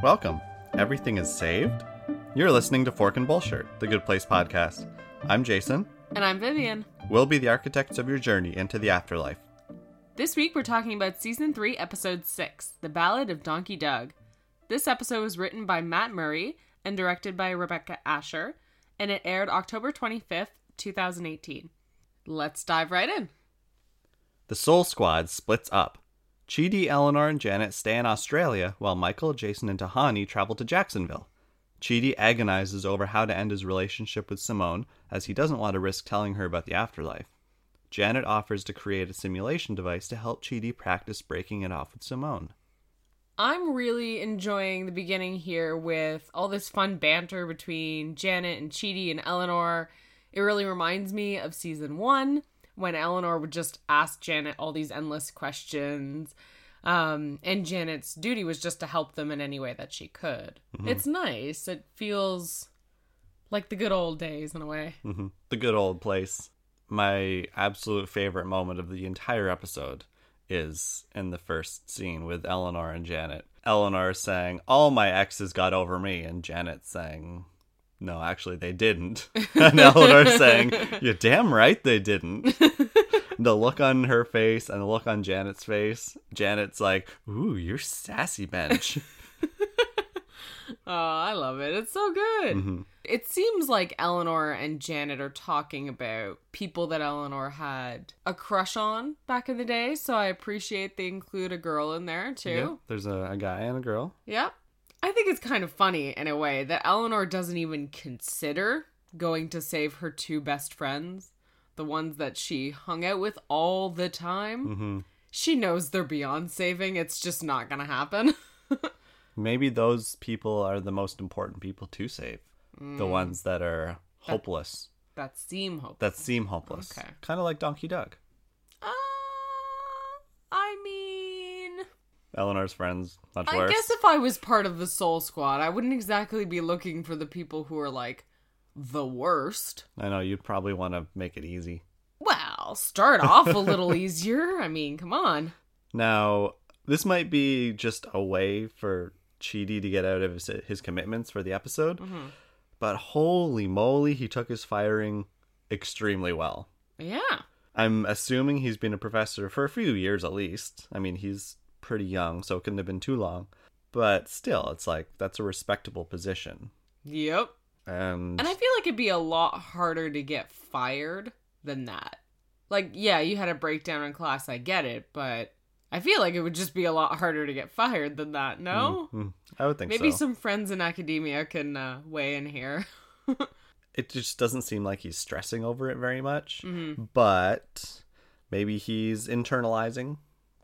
Welcome. Everything is saved? You're listening to Fork and Bullshirt, the Good Place podcast. I'm Jason. And I'm Vivian. We'll be the architects of your journey into the afterlife. This week we're talking about Season 3, Episode 6, The Ballad of Donkey Doug. This episode was written by Matt Murray and directed by Rebecca Asher, and it aired October 25th, 2018. Let's dive right in. The Soul Squad splits up. Chidi, Eleanor, and Janet stay in Australia while Michael, Jason, and Tahani travel to Jacksonville. Chidi agonizes over how to end his relationship with Simone as he doesn't want to risk telling her about the afterlife. Janet offers to create a simulation device to help Chidi practice breaking it off with Simone. I'm really enjoying the beginning here with all this fun banter between Janet and Chidi and Eleanor. It really reminds me of season one when Eleanor would just ask Janet all these endless questions. Um, and Janet's duty was just to help them in any way that she could. It's nice. It feels like the good old days in a way. hmm The good old place. My absolute favorite moment of the entire episode is in the first scene with Eleanor and Janet. Eleanor saying, All my exes got over me, and Janet saying, No, actually, they didn't. and Eleanor saying, You're damn right they didn't. the look on her face and the look on Janet's face, Janet's like, Ooh, you're sassy bench. Oh, I love it. It's so good. Mhm. It seems like Eleanor and Janet are talking about people that Eleanor had a crush on back in the day, so I appreciate they include a girl in there Yeah, too. there's a, a guy and a girl. Yep. I think it's kind of funny in a way that Eleanor doesn't even consider going to save her two best friends, the ones that she hung out with all the time. hmm She knows they're beyond saving, it's just not gonna happen. Maybe those people are the most important people to save. The Mm. ones that are hopeless, that seem hopeless. that seem hopeless. Okay. Kind of like Donkey Doug. Uh, I mean, Eleanor's friends, much I worse. guess if I was part of the Soul Squad, I wouldn't exactly be looking for the people who are like the worst. I know you'd probably want to make it easy. Well, start off a little easier. I mean, come on. Now, this might be just a way for Chidi to get out of his, his commitments for the episode, Mhm. but holy moly, he took his firing extremely well. Yeah. I'm assuming he's been a professor for a few years at least. I mean, he's pretty young, so it couldn't have been too long. But still, it's like that's a respectable position. Yep. And, And I feel like it'd be a lot harder to get fired than that. Like, yeah, you had a breakdown in class, I get it, but I feel like it would just be a lot harder to get fired than that, no? Mm, I would think Maybe so. some friends in academia can uh, weigh in here. It just doesn't seem like he's stressing over it very much. hmm But maybe he's internalizing,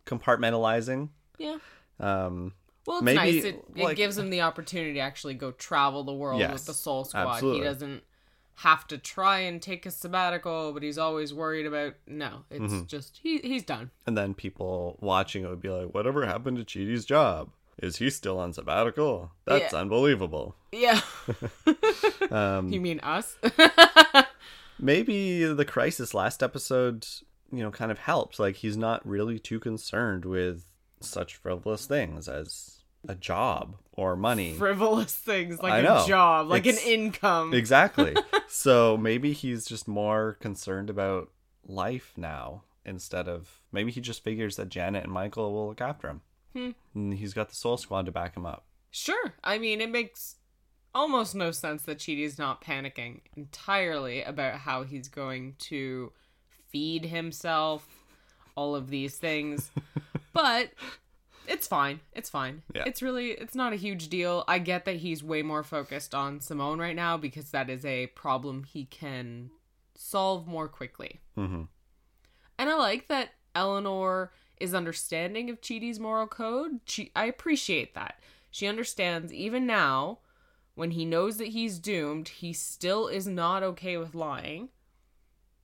compartmentalizing. Yeah. Um, Well, it's Maybe, nice. It, it gives him the opportunity to actually go travel the world Yes, with the Soul Squad. absolutely. He doesn't have to try and take a sabbatical, but he's always worried about. No, it's Mm-hmm. just he he's done. and then people watching it would be like, "Whatever happened to Chidi's job? Is he still on sabbatical? That's Yeah. unbelievable." Yeah. Um, you mean us? maybe the crisis last episode, you know, kind of helped. Like he's not really too concerned with such frivolous things as a job or money. Frivolous things like a job, like It's- an income. exactly. so maybe he's just more concerned about life now instead of maybe he just figures that Janet and Michael will look after him. Hmm. And he's got the Soul Squad to back him up. Sure. I mean, it makes almost no sense that Chidi's not panicking entirely about how he's going to feed himself, all of these things. but it's fine. It's fine. Yeah. It's really it's not a huge deal. I get that he's way more focused on Simone right now because that is a problem he can solve more quickly. hmm And I like that Eleanor is understanding of Chidi's moral code. She, I appreciate that. She understands even now, when he knows that he's doomed, he still is not okay with lying.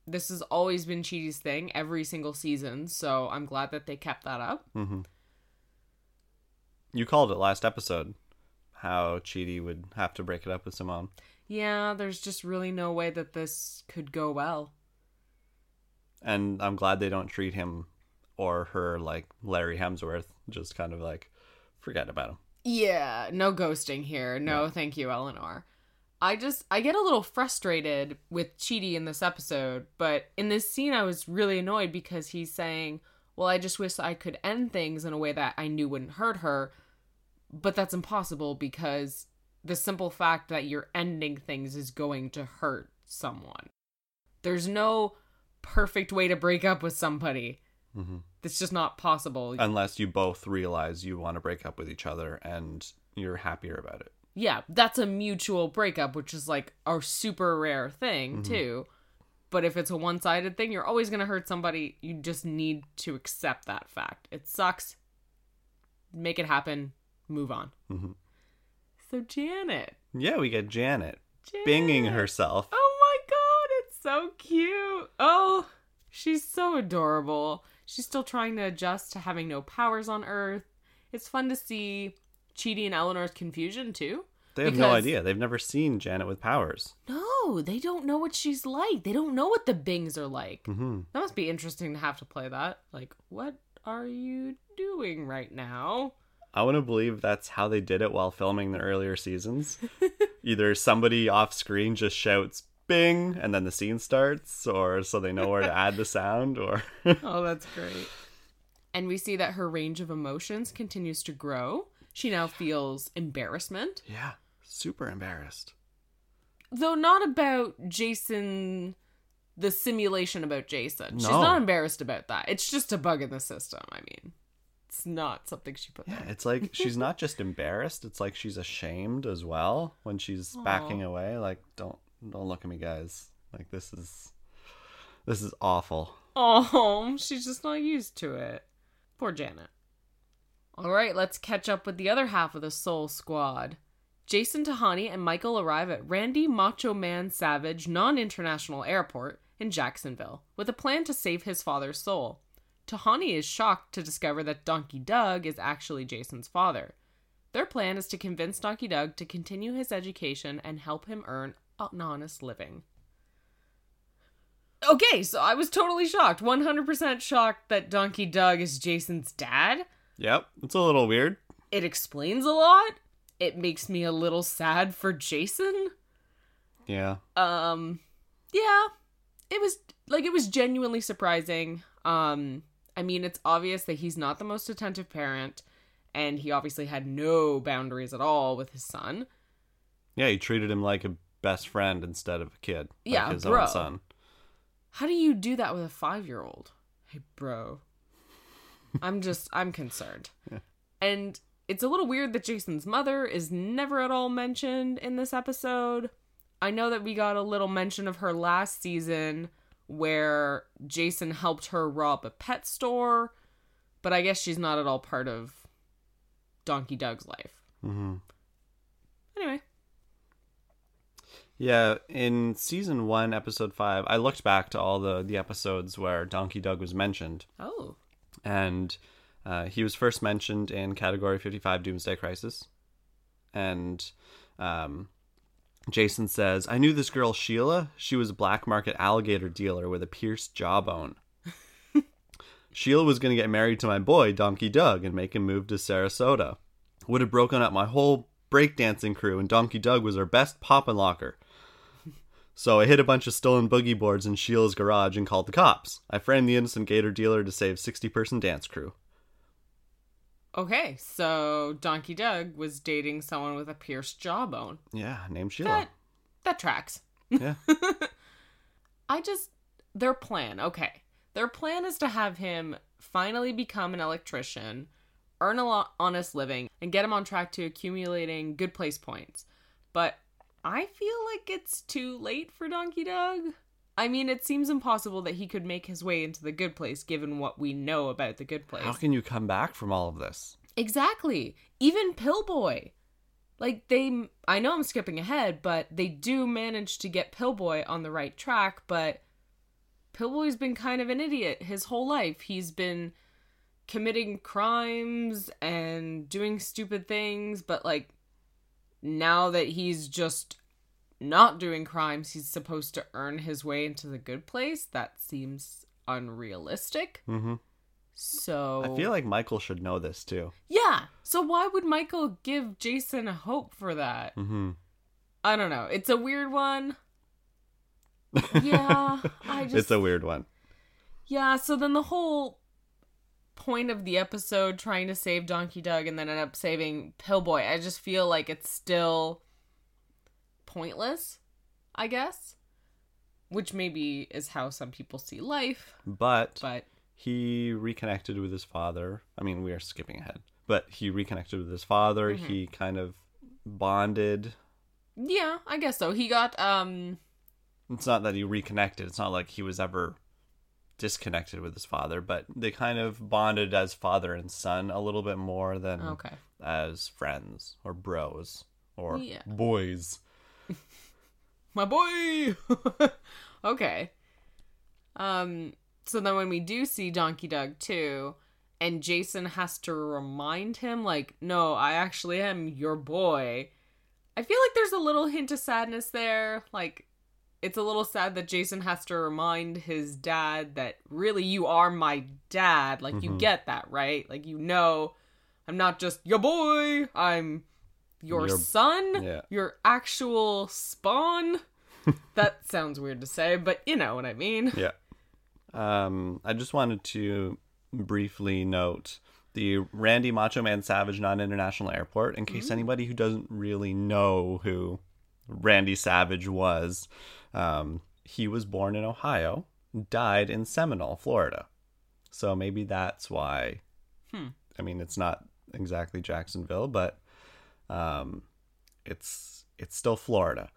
This has always been Chidi's thing every single season, so I'm glad that they kept that up. hmm You called it last episode how Chidi would have to break it up with Simone. Yeah, there's just really no way that this could go well. And I'm glad they don't treat him or her like Larry Hemsworth, just kind of like forget about him. Yeah, no ghosting here. No, thank you, Eleanor. I just I get a little frustrated with Chidi in this episode, but in this scene I was really annoyed because he's saying, "Well, I just wish I could end things in a way that I knew wouldn't hurt her." But that's impossible because the simple fact that you're ending things is going to hurt someone. There's no perfect way to break up with somebody. hmm It's just not possible. Unless you both realize you want to break up with each other and you're happier about it. Yeah, that's a mutual breakup, which is like a super rare thing too. But if it's a one-sided thing, you're always gonna hurt somebody. You just need to accept that fact. It sucks. Make it happen. Move on. Mhm. So Janet, Yeah, we get Janet Janet, binging herself. Oh my god, it's so cute. Oh, she's so adorable. She's still trying to adjust to having no powers on Earth. It's fun to see Chidi and Eleanor's confusion too. They have no idea. They've never seen Janet with powers. No, they don't know what she's like. They don't know what the Bings are like. hmm That must be interesting to have to play that. Like, what are you doing right now? I want to believe that's how they did it while filming the earlier seasons. Either somebody off screen just shouts "bing" and then the scene starts, or so they know where to add the sound, or Oh, that's great. And we see that her range of emotions continues to grow. She now feels embarrassment, yeah, super embarrassed. though not about Jason, the simulation about Jason. She's not embarrassed about that. It's just a bug in the system. I mean, it's not something she put Yeah, there. it's like she's not just embarrassed; it's like she's ashamed as well when she's backing away. Like, don't don't look at me, guys. Like this is this is awful. Oh, she's just not used to it. Poor Janet. All right, let's catch up with the other half of the Soul Squad. Jason Tahani and Michael arrive at Randy Macho Man Savage Non International Airport in Jacksonville with a plan to save his father's soul. Tahani is shocked to discover that Donkey Doug is actually Jason's father. Their plan is to convince Donkey Doug to continue his education and help him earn an honest living. Okay, so I was totally shocked. 100% shocked that Donkey Doug is Jason's dad. Yep, it's a little weird. It explains a lot. It makes me a little sad for Jason. Yeah, Um yeah. It was like it was genuinely surprising. Um I mean, it's obvious that he's not the most attentive parent and he obviously had no boundaries at all with his son. yeah. He treated him like a best friend instead of a kid. Like Yeah, his bro. own son. How do you do that with a 5-year-old? Hey, bro. I'm just I'm concerned. And it's a little weird that Jason's mother is never at all mentioned in this episode. I know that we got a little mention of her last season where Jason helped her rob a pet store, but I guess she's not at all part of Donkey Doug's life. hmm Anyway, Yeah, in season one, episode five, I looked back to all the the episodes where Donkey Doug was mentioned, oh, and uh, he was first mentioned in Category Fifty Five Doomsday Crisis, and um, Jason says, "I knew this girl Sheila. She was a black market alligator dealer with a pierced jawbone." Sheila was going to get married to my boy, Donkey Doug, and make him move to Sarasota. Would have broken up my whole breakdancing crew, and Donkey Doug was our best poppin' locker. So I hid a bunch of stolen boogie boards in Sheila's garage and called the cops. I framed the innocent gator dealer to save 60 person dance crew. okay. So Donkey Doug was dating someone with a pierced jawbone. Yeah, named Sheila. That that tracks. Yeah. I just their plan. Okay, their plan is to have him finally become an electrician, earn a lo- honest living, and get him on track to accumulating good place points. But I feel like it's too late for Donkey Doug. I mean, it seems impossible that he could make his way into the good place given what we know about the good place. How can you come back from all of this? Exactly. Even Pillboy. Like they I know I'm skipping ahead, but they do manage to get Pillboy on the right track, but Pillboy's been kind of an idiot his whole life. He's been committing crimes and doing stupid things, but like now that he's just not doing crimes, he's supposed to earn his way into the good place. That seems unrealistic. Mm-hmm. So I feel like Michael should know this too. Yeah. So why would Michael give Jason hope for that? Mm-hmm. I don't know. It's a weird one. Yeah, I just It's a weird one. Yeah, so then the whole point of the episode trying to save Donkey Doug and then end up saving Pillboy, I just feel like it's still pointless, I guess. Which maybe is how some people see life, But but he reconnected with his father. I mean, we are skipping ahead, but he reconnected with his father. Mm-hmm. He kind of bonded. yeah, I guess so. He got um It's not that he reconnected. It's not like he was ever disconnected with his father, but they kind of bonded as father and son a little bit more than okay. as friends or bros or Yeah. boys. My boy. okay. Um so then when we do see Donkey Doug too and Jason has to remind him like, "No, I actually am your boy." I feel like there's a little hint of sadness there. Like it's a little sad that Jason has to remind his dad that really you are my dad. Like you get that, right? Like you know I'm not just your boy. I'm your, Your- son, yeah. your actual spawn. that sounds weird to say, but you know what I mean. Yeah. Um, I just wanted to briefly note the Randy Macho Man Savage Non International Airport in case anybody who doesn't really know who Randy Savage was. Um, he was born in Ohio, died in Seminole, Florida. So maybe that's why. Hmm. I mean, it's not exactly Jacksonville, but um, it's it's still Florida.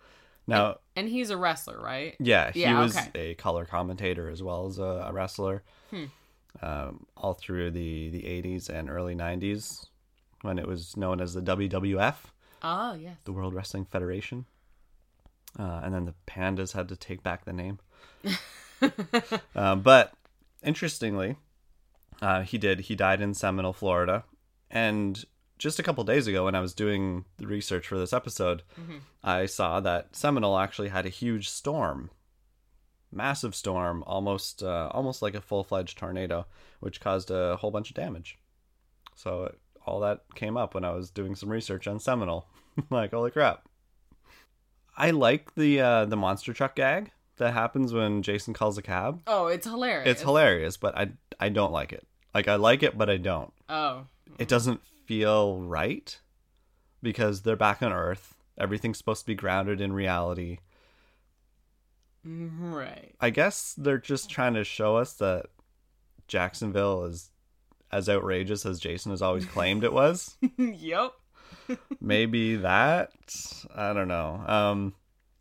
Now, And he's a wrestler, right? yeah, he Yeah, was okay. a color commentator as well as a, a wrestler, Hmm. um, all through the the '80s and early '90s when it was known as the WWF, Oh, yes. the World Wrestling Federation, uh, and then the Pandas had to take back the name. uh, but interestingly, uh, he did. He died in Seminole, Florida, and just a couple days ago, when I was doing the research for this episode, I saw that Seminole actually had a huge storm, massive storm, almost uh, almost like a full fledged tornado, which caused a whole bunch of damage. So all that came up when I was doing some research on Seminole. like, holy crap! I like the uh, the monster truck gag that happens when Jason calls a cab. Oh, it's hilarious. It's hilarious, but I I don't like it. Like I like it, but I don't. Oh. It doesn't feel right because they're back on Earth. Everything's supposed to be grounded in reality. Right. I guess they're just trying to show us that Jacksonville is as outrageous as Jason has always claimed it was. yep. Maybe that. I don't know. Um,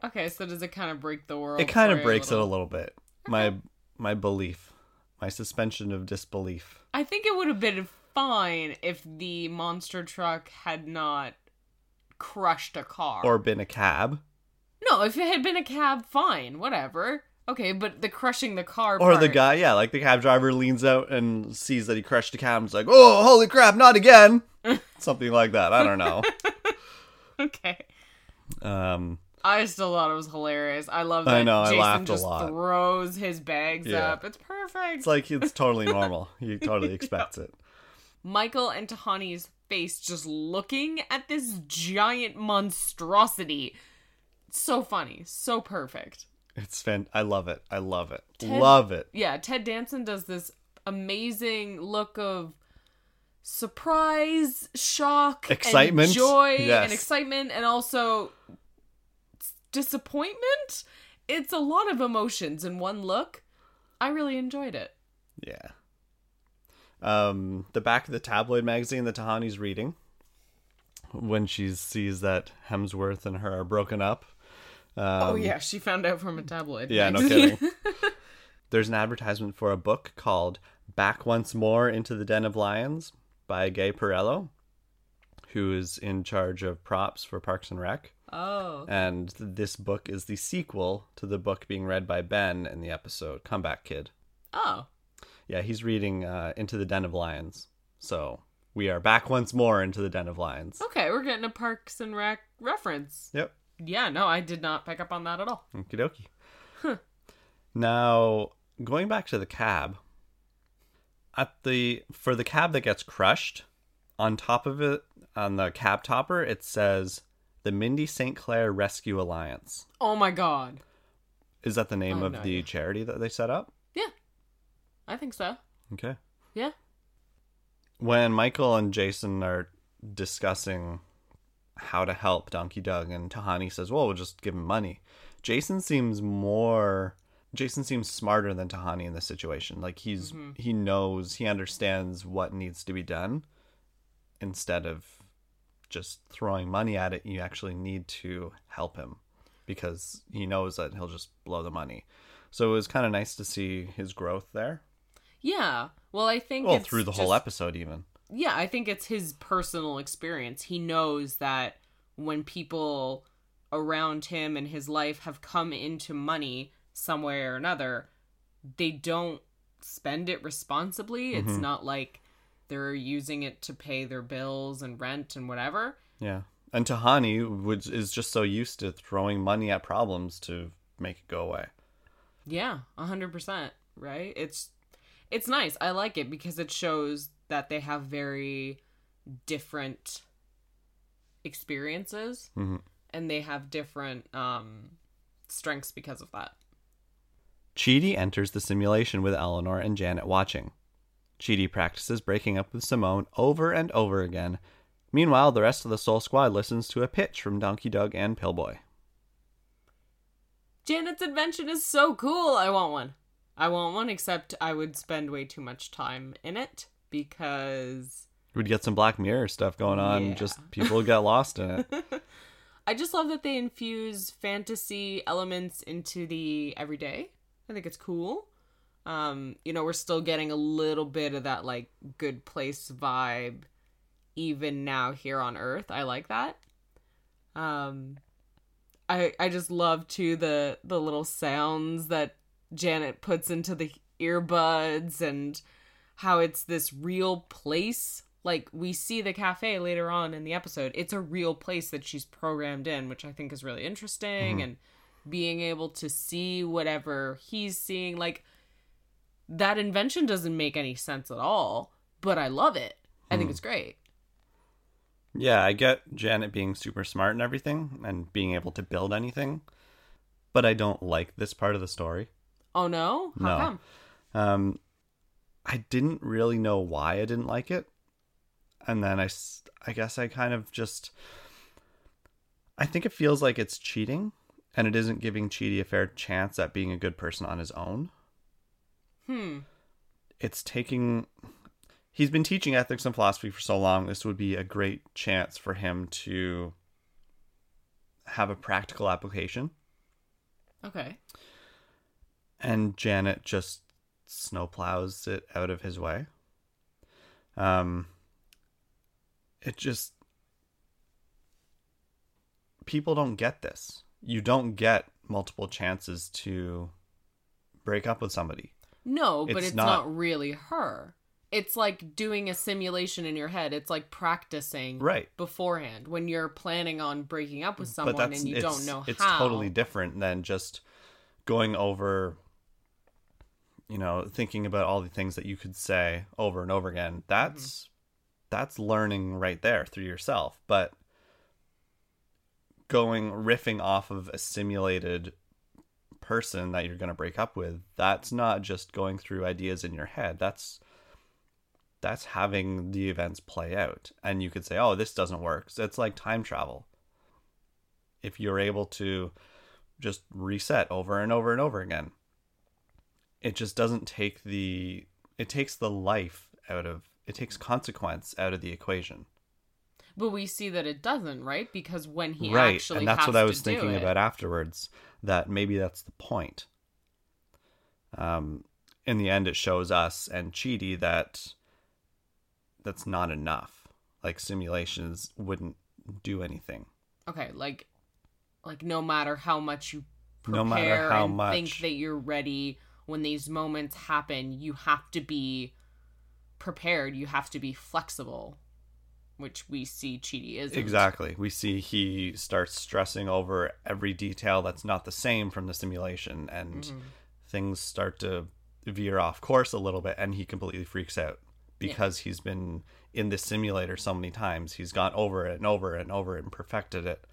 Okay, so does it kind of break the world? it kind of breaks it a little? little bit. My my belief, my suspension of disbelief. I think it would have been fine if the monster truck had not crushed a car. Or been a cab. no, if it had been a cab, fine, whatever. Okay, but the crushing the car Or the guy, yeah, like the cab driver leans out and sees that he crushed a cab and is like, oh, holy crap, not again. Something like that. I don't know. Okay. Um, I still thought it was hilarious. I love that I know, I Jason laughed a just lot. throws his bags Yeah. up. It's perfect. it's like it's totally normal. He totally expects it. Michael and Tahani's face just looking at this giant monstrosity. So funny, so perfect. It's fan. I love it. I love it. Ted- love it. Yeah, Ted Danson does this amazing look of surprise, shock, Excitement. and joy, Yes. and excitement, and also disappointment. It's a lot of emotions in one look. I really enjoyed it. Yeah. Um, the back of the tabloid magazine that Tahani's reading when she sees that Hemsworth and her are broken up. Um, oh yeah, she found out from a tabloid. Yeah, no kidding. There's an advertisement for a book called Back Once More into the Den of Lions by Gay Perello, who is in charge of props for Parks and Rec. oh, And this book is the sequel to the book being read by Ben in the episode Comeback Kid. oh, Yeah, he's reading uh, Into the Den of Lions. So we are back once more into the Den of Lions. okay. We're getting a Parks and Rec reference. Yep. Yeah, no, I did not pick up on that at all. Okie dokie. Now, going back to the cab, at the for the cab that gets crushed, on top of it on the cab topper it says the Mindy St. Clair Rescue Alliance. Oh my god. Is that the name of no the idea. charity that they set up? Yeah. I think so. Okay. Yeah. When Michael and Jason are discussing how to help Donkey Doug and Tahani says, "Well, we'll just give him money." Jason seems more Jason seems smarter than Tahani in this situation. Like he's mm-hmm. he knows, he understands what needs to be done instead of just throwing money at it. You actually need to help him because he knows that he'll just blow the money. So it was kind of nice to see his growth there. Yeah. Well, I think Well, through the whole episode even. Yeah, I think it's his personal experience. He knows that when people around him and his life have come into money some way or another, they don't spend it responsibly. It's mm-hmm. not like they're using it to pay their bills and rent and whatever. Yeah. And Tahani which is just so used to throwing money at problems to make it go away. Yeah, a hundred percent. Right? It's it's nice. I like it because it shows that they have very different experiences Mhm. and they have different um strengths because of that. Chidi enters the simulation with Eleanor and Janet watching. Chidi practices breaking up with Simone over and over again. Meanwhile, the rest of the Soul Squad listens to a pitch from Donkey Doug and Pillboy. Janet's invention is so cool. I want one. I want one except I would spend way too much time in it because We'd get some Black Mirror stuff going on, Yeah. just people get lost in it. I just love that they infuse fantasy elements into the everyday. I think it's cool. Um, you know, we're still getting a little bit of that like good place vibe even now here on Earth. I like that. Um I I just love too the the little sounds that Janet puts into the earbuds and how it's this real place. Like we see the cafe later on in the episode. It's a real place that she's programmed in, which I think is really interesting and being able to see whatever he's seeing like that invention doesn't make any sense at all, but I love it. I think it's great. Yeah, I get Janet being super smart and everything and being able to build anything, but I don't like this part of the story. Oh no? How No. come? Um, I didn't really know why I didn't like it, and then I, I guess I kind of just, I think it feels like it's cheating, and it isn't giving Chidi a fair chance at being a good person on his own. Hmm. It's taking. He's been teaching ethics and philosophy for so long. This would be a great chance for him to have a practical application. Okay. and Janet just snowplows it out of his way. Um, it just people don't get this. You don't get multiple chances to break up with somebody. No, but It's it's, not- not... really her. It's like doing a simulation in your head. It's like practicing Right. beforehand when you're planning on breaking up with someone and you don't know it's how. It's totally different than just going over you know thinking about all the things that you could say over and over again that's that's learning right there through yourself. But going riffing off of a simulated person that you're going to break up with that's not just going through ideas in your head. That's that's having the events play out. And you could say oh this doesn't work. So it's like time travel. If you're able to just reset over and over and over again it just doesn't take the it takes the life out of it takes consequence out of the equation. But we see that it doesn't, right? Because when he right actually and that's what i was thinking about afterwards that maybe that's the point. Um in the end it shows us and Chidi that that's not enough. Like simulations wouldn't do anything. Okay, like like no matter how much you prepare No matter how and think that you're ready when these moments happen, you have to be prepared. You have to be flexible, which we see Chidi is Exactly. We see he starts stressing over every detail that's not the same from the simulation, and Mm-hmm. things start to veer off course a little bit and he completely freaks out because he's been in this simulator so many times. He's gone over it and over it and over it and perfected it.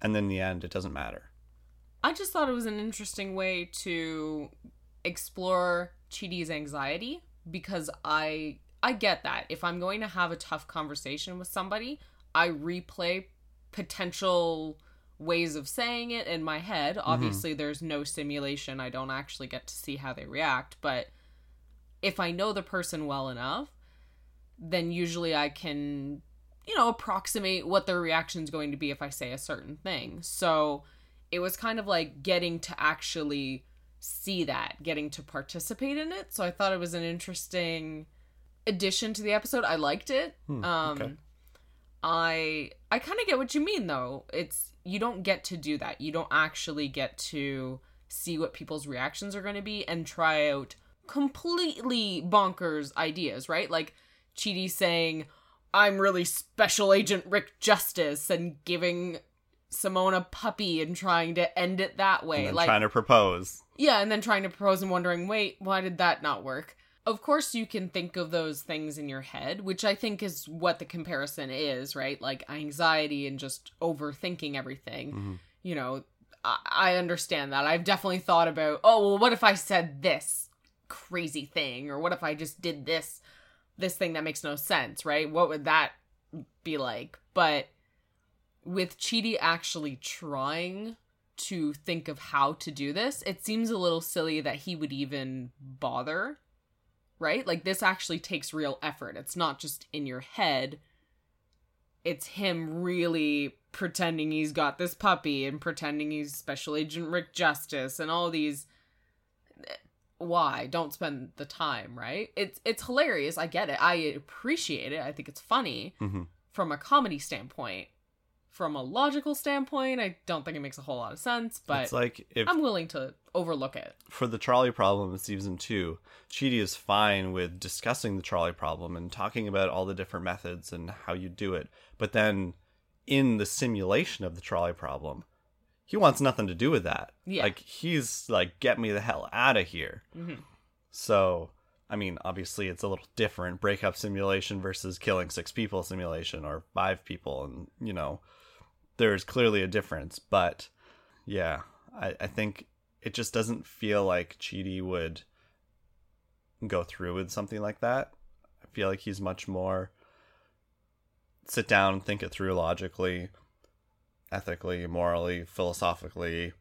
And then in the end, it doesn't matter. I just thought it was an interesting way to explore Chidi's anxiety because I I get that. If I'm going to have a tough conversation with somebody, I replay potential ways of saying it in my head. Mm-hmm. Obviously there's no simulation. I don't actually get to see how they react, but if I know the person well enough, then usually I can you know approximate what their reaction is going to be if I say a certain thing. So it was kind of like getting to actually see that, getting to participate in it. So I thought it was an interesting addition to the episode. I liked it. um okay. I I kind of get what you mean though. It's you don't get to do that. You don't actually get to see what people's reactions are going to be and try out completely bonkers ideas, right? Like Chidi saying, "I'm really special agent Rick Justice" and giving Simone a puppy and trying to end it that way. Like trying to propose. yeah, and then trying to propose and wondering, wait, why did that not work? Of course, you can think of those things in your head, which I think is what the comparison is, right? Like anxiety and just overthinking everything. Mm-hmm. You know, I, I understand that. I've definitely thought about, oh, well, what if I said this crazy thing? Or what if I just did this, this thing that makes no sense, right? What would that be like? But with Chidi actually trying to think of how to do this, it seems a little silly that he would even bother, right? Like, this actually takes real effort. It's not just in your head, it's him really pretending he's got this puppy and pretending he's Special Agent Rick Justice and all these. Why? Don't spend the time, right? It's it's hilarious. I get it. I appreciate it. I think it's funny Mhm. from a comedy standpoint. From a logical standpoint, I don't think it makes a whole lot of sense, but it's like if I'm willing to overlook it. for the trolley problem in season two, Chidi is fine with discussing the trolley problem and talking about all the different methods and how you do it. But then in the simulation of the trolley problem, he wants nothing to do with that. Yeah. Like he's like, get me the hell out of here. Mhm. So, I mean, obviously it's a little different breakup simulation versus killing six people simulation or five people. And, you know, there's clearly a difference. But yeah, I, I think it just doesn't feel like Chidi would go through with something like that. I feel like he's much more sit down, think it through logically, ethically, morally, philosophically,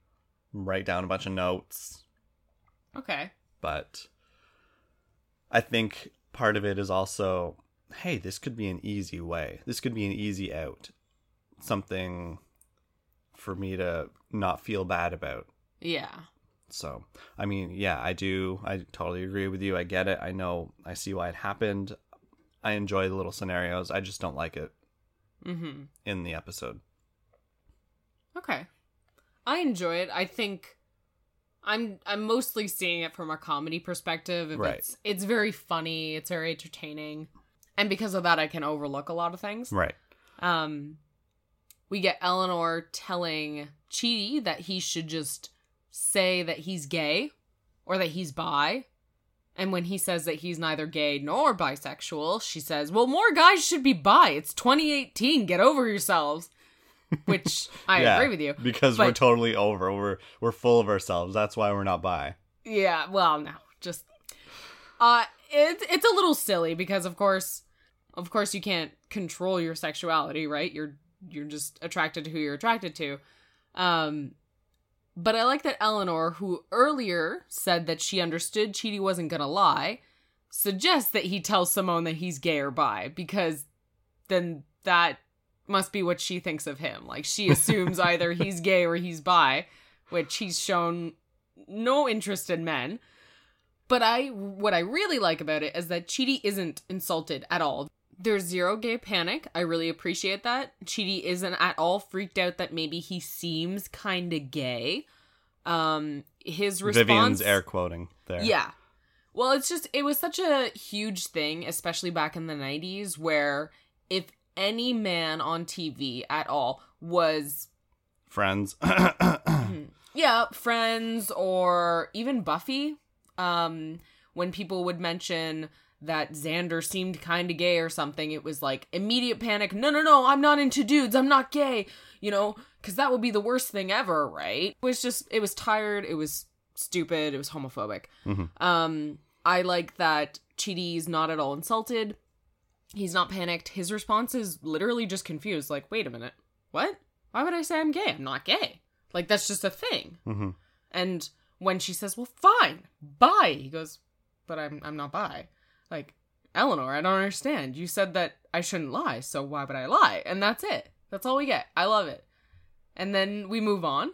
write down a bunch of notes. Okay. But I think part of it is also hey, this could be an easy way. This could be an easy out. Something for me to not feel bad about. Yeah. So, I mean, yeah, I do. I totally agree with you. I get it. I know. I see why it happened. I enjoy the little scenarios. I just don't like it Mm-hmm. in the episode. Okay. I enjoy it. I think I'm I'm mostly seeing it from a comedy perspective. If Right. It's it's very funny. It's very entertaining, and because of that, I can overlook a lot of things. Right. Um, we get Eleanor telling Chidi that he should just say that he's gay or that he's bi. And when he says that he's neither gay nor bisexual, she says, Well, more guys should be bi. It's 2018. Get over yourselves. Which I Yeah, agree with you. Because we're totally over. We're we're full of ourselves. That's why we're not bi. Yeah, well, no, just uh it's it's a little silly because of course of course you can't control your sexuality, right? You're you're just attracted to who you're attracted to. Um but I like that Eleanor, who earlier said that she understood Chidi wasn't gonna lie, suggests that he tells Simone that he's gay or bi because then that must be what she thinks of him. Like she assumes either he's gay or he's bi, which he's shown no interest in men. But I what I really like about it is that Chidi isn't insulted at all. There's zero gay panic. I really appreciate that. Chidi isn't at all freaked out that maybe he seems kind of gay. Um his response Vivian's air quoting there. yeah. Well, it's just it was such a huge thing, especially back in the 90s where if any man on TV at all was Friends. yeah, Friends or even Buffy, Um, when people would mention that Xander seemed kind of gay or something, it was like immediate panic. No, no, no, I'm not into dudes. I'm not gay. You know, because that would be the worst thing ever, right? It was just, it was tired. It was stupid. It was homophobic. Um, I like that Chidi's not at all insulted. He's not panicked. His response is literally just confused. Like, wait a minute, what? Why would I say I'm gay? I'm not gay. Like that's just a thing. hmm And when she says, "Well, fine, bye," he goes, "But I'm I'm not bi." Like, Eleanor, I don't understand. You said that I shouldn't lie, so why would I lie? And that's it. That's all we get. I love it. And then we move on.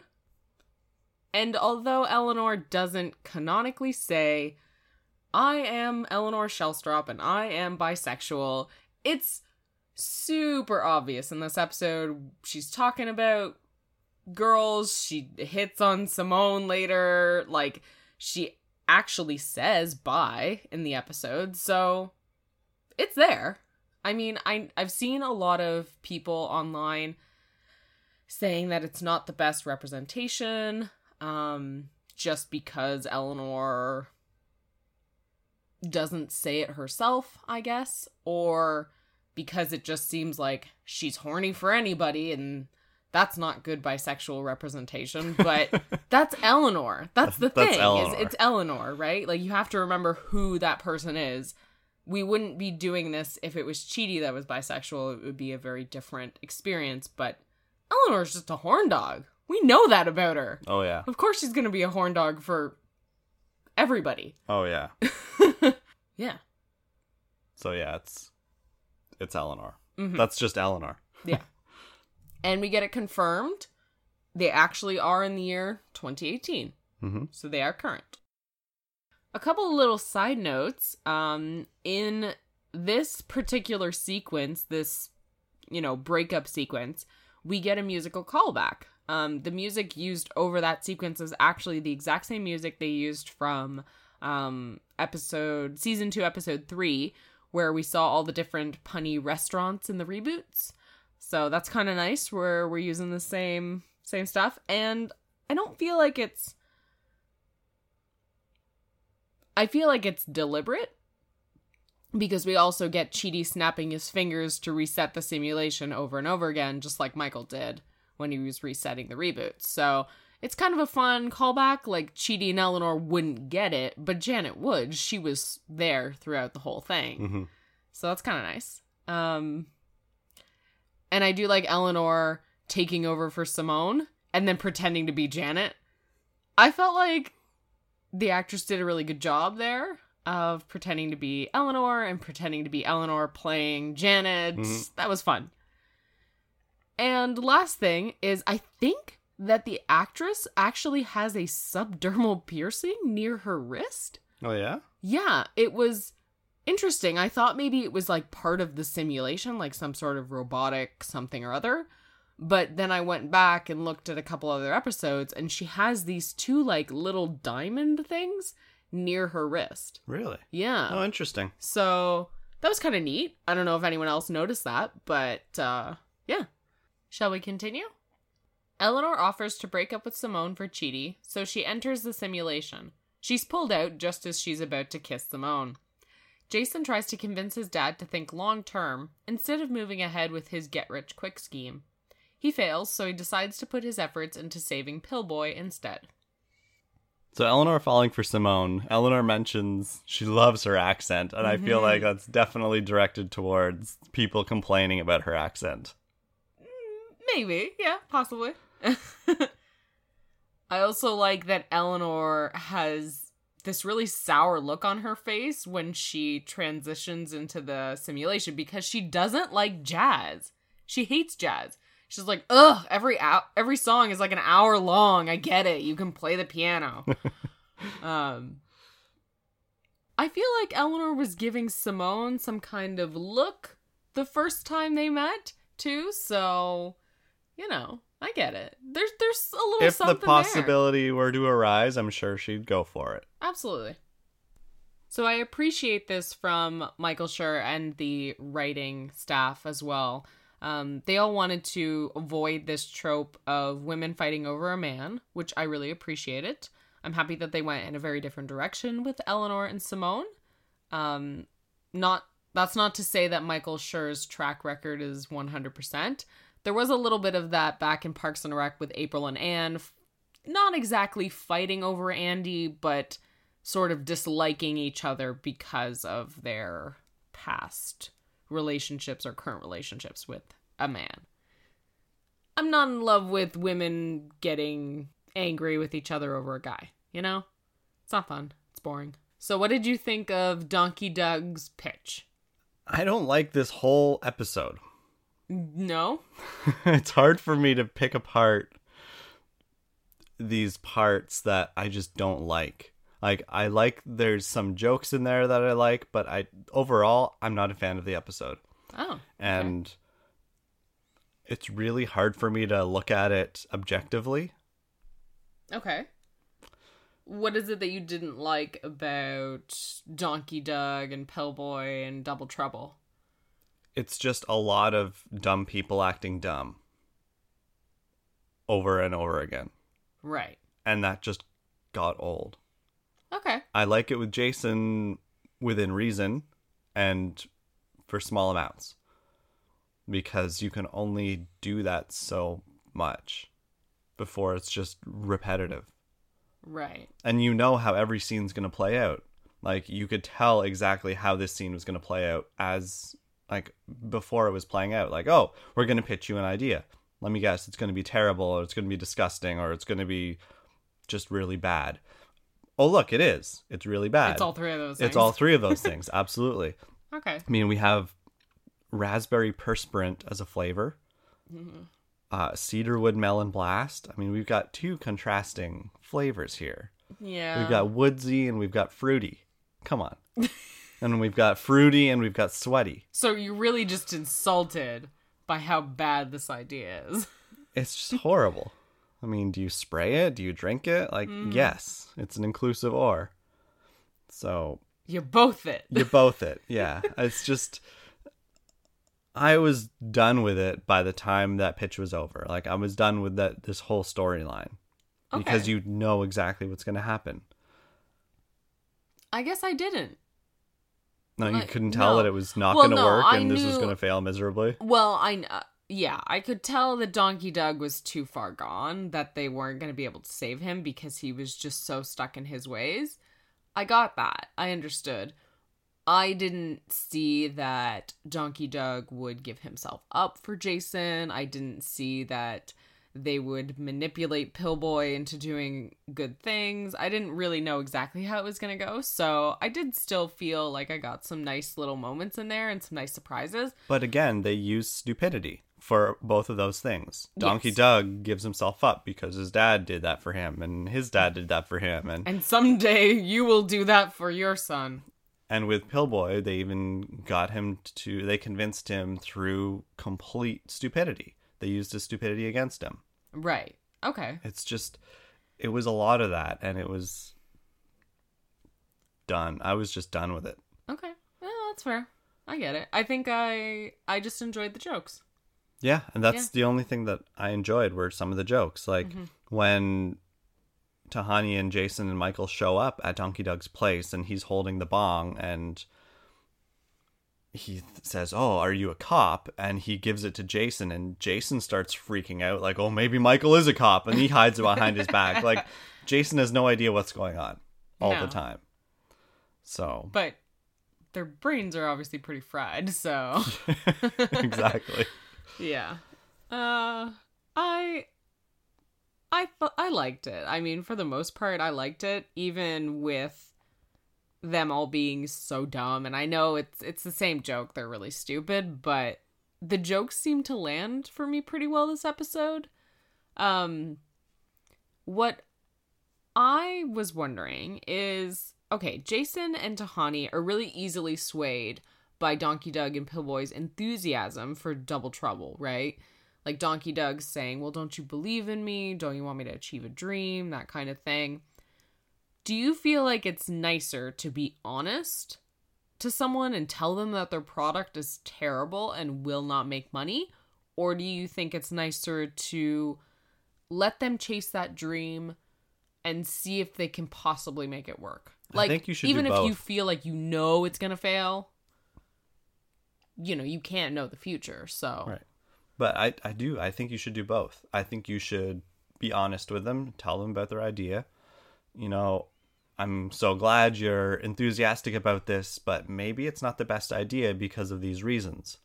And although Eleanor doesn't canonically say, I am Eleanor Shellstrop and I am bisexual, it's super obvious in this episode. She's talking about girls, she hits on Simone later, like, she actually says bi in the episode, so it's there. I mean, I I've seen a lot of people online saying that it's not the best representation um just because Eleanor doesn't say it herself, I guess, or because it just seems like she's horny for anybody and that's not good bisexual representation, but that's Eleanor. That's the That's thing. Eleanor. Is it's Eleanor, right? Like you have to remember who that person is. We wouldn't be doing this if it was Chidi that was bisexual. It would be a very different experience, but Eleanor's just a horn dog. We know that about her. Oh yeah. Of course she's going to be a horn dog for everybody. Oh yeah. Yeah. So yeah, it's it's Eleanor. Mhm. That's just Eleanor. Yeah. and we get it confirmed. They actually are in the year 2018. hmm So they are current. A couple of little side notes. Um, in this particular sequence, this, you know, breakup sequence, we get a musical callback. Um, the music used over that sequence is actually the exact same music they used from um, episode season two, episode three, where we saw all the different punny restaurants in the reboots. So that's kind of nice. Where we're using the same same stuff, and I don't feel like it's. I feel like it's deliberate because we also get Chidi snapping his fingers to reset the simulation over and over again, just like Michael did when he was resetting the reboot. So it's kind of a fun callback. Like Chidi and Eleanor wouldn't get it, but Janet would. She was there throughout the whole thing. hmm So that's kind of nice. Um, and I do like Eleanor taking over for Simone and then pretending to be Janet. I felt like the actress did a really good job there of pretending to be Eleanor and pretending to be Eleanor playing Janet. Mhm. That was fun. And last thing is, I think that the actress actually has a subdermal piercing near her wrist. Oh yeah. Yeah, it was interesting. I thought maybe it was like part of the simulation, like some sort of robotic something or other. But then I went back and looked at a couple other episodes, and she has these two like little diamond things near her wrist. Really? Yeah. Oh, interesting. So that was kind of neat. I don't know if anyone else noticed that, but uh, yeah. Shall we continue? Eleanor offers to break up with Simone for Chidi, so she enters the simulation. She's pulled out just as she's about to kiss Simone. Jason tries to convince his dad to think long term instead of moving ahead with his get rich quick scheme. He fails, so he decides to put his efforts into saving Pillboy instead. So Eleanor falling for Simone. Eleanor mentions she loves her accent, and I feel Mhm. like that's definitely directed towards people complaining about her accent. Maybe, yeah, possibly. I also like that Eleanor has this really sour look on her face when she transitions into the simulation because she doesn't like jazz. She hates jazz. She's like, "Ugh, every hour, every song is like an hour long. I get it. You can play the piano." um I feel like Eleanor was giving Simone some kind of look the first time they met, too, so you know, I get it. There's there's a little something. If the something there. possibility were to arise, I'm sure she'd go for it. Absolutely. So I appreciate this from Michael Schur and the writing staff as well. Um, they all wanted to avoid this trope of women fighting over a man, which I really appreciate it. I'm happy that they went in a very different direction with Eleanor and Simone. Um, not that's not to say that Michael Schur's track record is 100%. There was a little bit of that back in Parks and Rec with April and Ann, not exactly fighting over Andy, but sort of disliking each other because of their past relationships or current relationships with a man. I'm not in love with women getting angry with each other over a guy, you know? It's not fun. It's boring. So, what did you think of Donkey Doug's pitch? I don't like this whole episode. No? it's hard for me to pick apart these parts that I just don't like. Like I like there's some jokes in there that I like, but I overall I'm not a fan of the episode. Oh. And it's really hard for me to look at it objectively. Okay. What is it that you didn't like about Donkey Doug and Pillboy and Double Trouble? It's just a lot of dumb people acting dumb over and over again. Right. And that just got old. Okay. I like it with Jason within reason and for small amounts because you can only do that so much before it's just repetitive. Right. And you know how every scene's going to play out. Like you could tell exactly how this scene was going to play out as like before it was playing out. Like, "Oh, we're going to pitch you an idea. Let me guess, it's going to be terrible or it's going to be disgusting or it's going to be just really bad." Oh, look, it is. It's really bad. It's all three of those things. It's all three of those things. Absolutely. Okay. I mean, we have raspberry perspirant as a flavor, Mm-hmm. uh, cedarwood melon blast. I mean, we've got two contrasting flavors here. Yeah. We've got woodsy and we've got fruity. Come on. and we've got fruity and we've got sweaty. So you're really just insulted by how bad this idea is. It's just horrible. I mean, do you spray it? Do you drink it? Like, Mm. yes, it's an inclusive or. So You're both it. You're both it. Yeah. It's just I was done with it by the time that pitch was over. Like I was done with that this whole storyline. Because you know exactly what's going to happen. I guess I didn't. No, you Like, couldn't tell no. that it was not Well, going to no, work I and this was going to fail miserably. Well, I uh, yeah, I could tell that Donkey Doug was too far gone, that they weren't going to be able to save him because he was just so stuck in his ways. I got that. I understood. I didn't see that Donkey Doug would give himself up for Jason. I didn't see that they would manipulate Pillboy into doing good things. I didn't really know exactly how it was going to go. So I did still feel like I got some nice little moments in there and some nice surprises. But again, they use stupidity for both of those things. Donkey Yes. Doug gives himself up because his dad did that for him and his dad did that for him and And someday you will do that for your son. And with Pillboy, they even got him to, they convinced him through complete stupidity. They used his stupidity against him. Right. Okay. It's just, it was a lot of that, and it was done. I was just done with it. Okay. Well, that's fair. I get it. I think I I just enjoyed the jokes. Yeah, and that's Yeah. the only thing that I enjoyed were some of the jokes. Like mm-hmm. when Tahani and Jason and Michael show up at Donkey Doug's place and he's holding the bong and he th- says, "Oh, are you a cop?" and he gives it to Jason and Jason starts freaking out like, "Oh, maybe Michael is a cop." And he hides it behind his back. Like Jason has no idea what's going on all No. the time. So, But their brains are obviously pretty fried, so exactly. yeah. Uh I I I liked it. I mean, for the most part I liked it even with them all being so dumb and I know it's it's the same joke, they're really stupid, but the jokes seem to land for me pretty well this episode. Um what I was wondering is okay, Jason and Tahani are really easily swayed by Donkey Doug and Pillboy's enthusiasm for Double Trouble, right? Like Donkey Doug saying, Well, don't you believe in me? Don't you want me to achieve a dream? That kind of thing. Do you feel like it's nicer to be honest to someone and tell them that their product is terrible and will not make money? Or do you think it's nicer to let them chase that dream, and see if they can possibly make it work. I Like think you should even if you feel like you know it's going to fail, you know, you can't know the future. So Right. But I, I do. I think you should do both. I think you should be honest with them, tell them about their idea. You know, I'm so glad you're enthusiastic about this, but maybe it's not the best idea because of these reasons.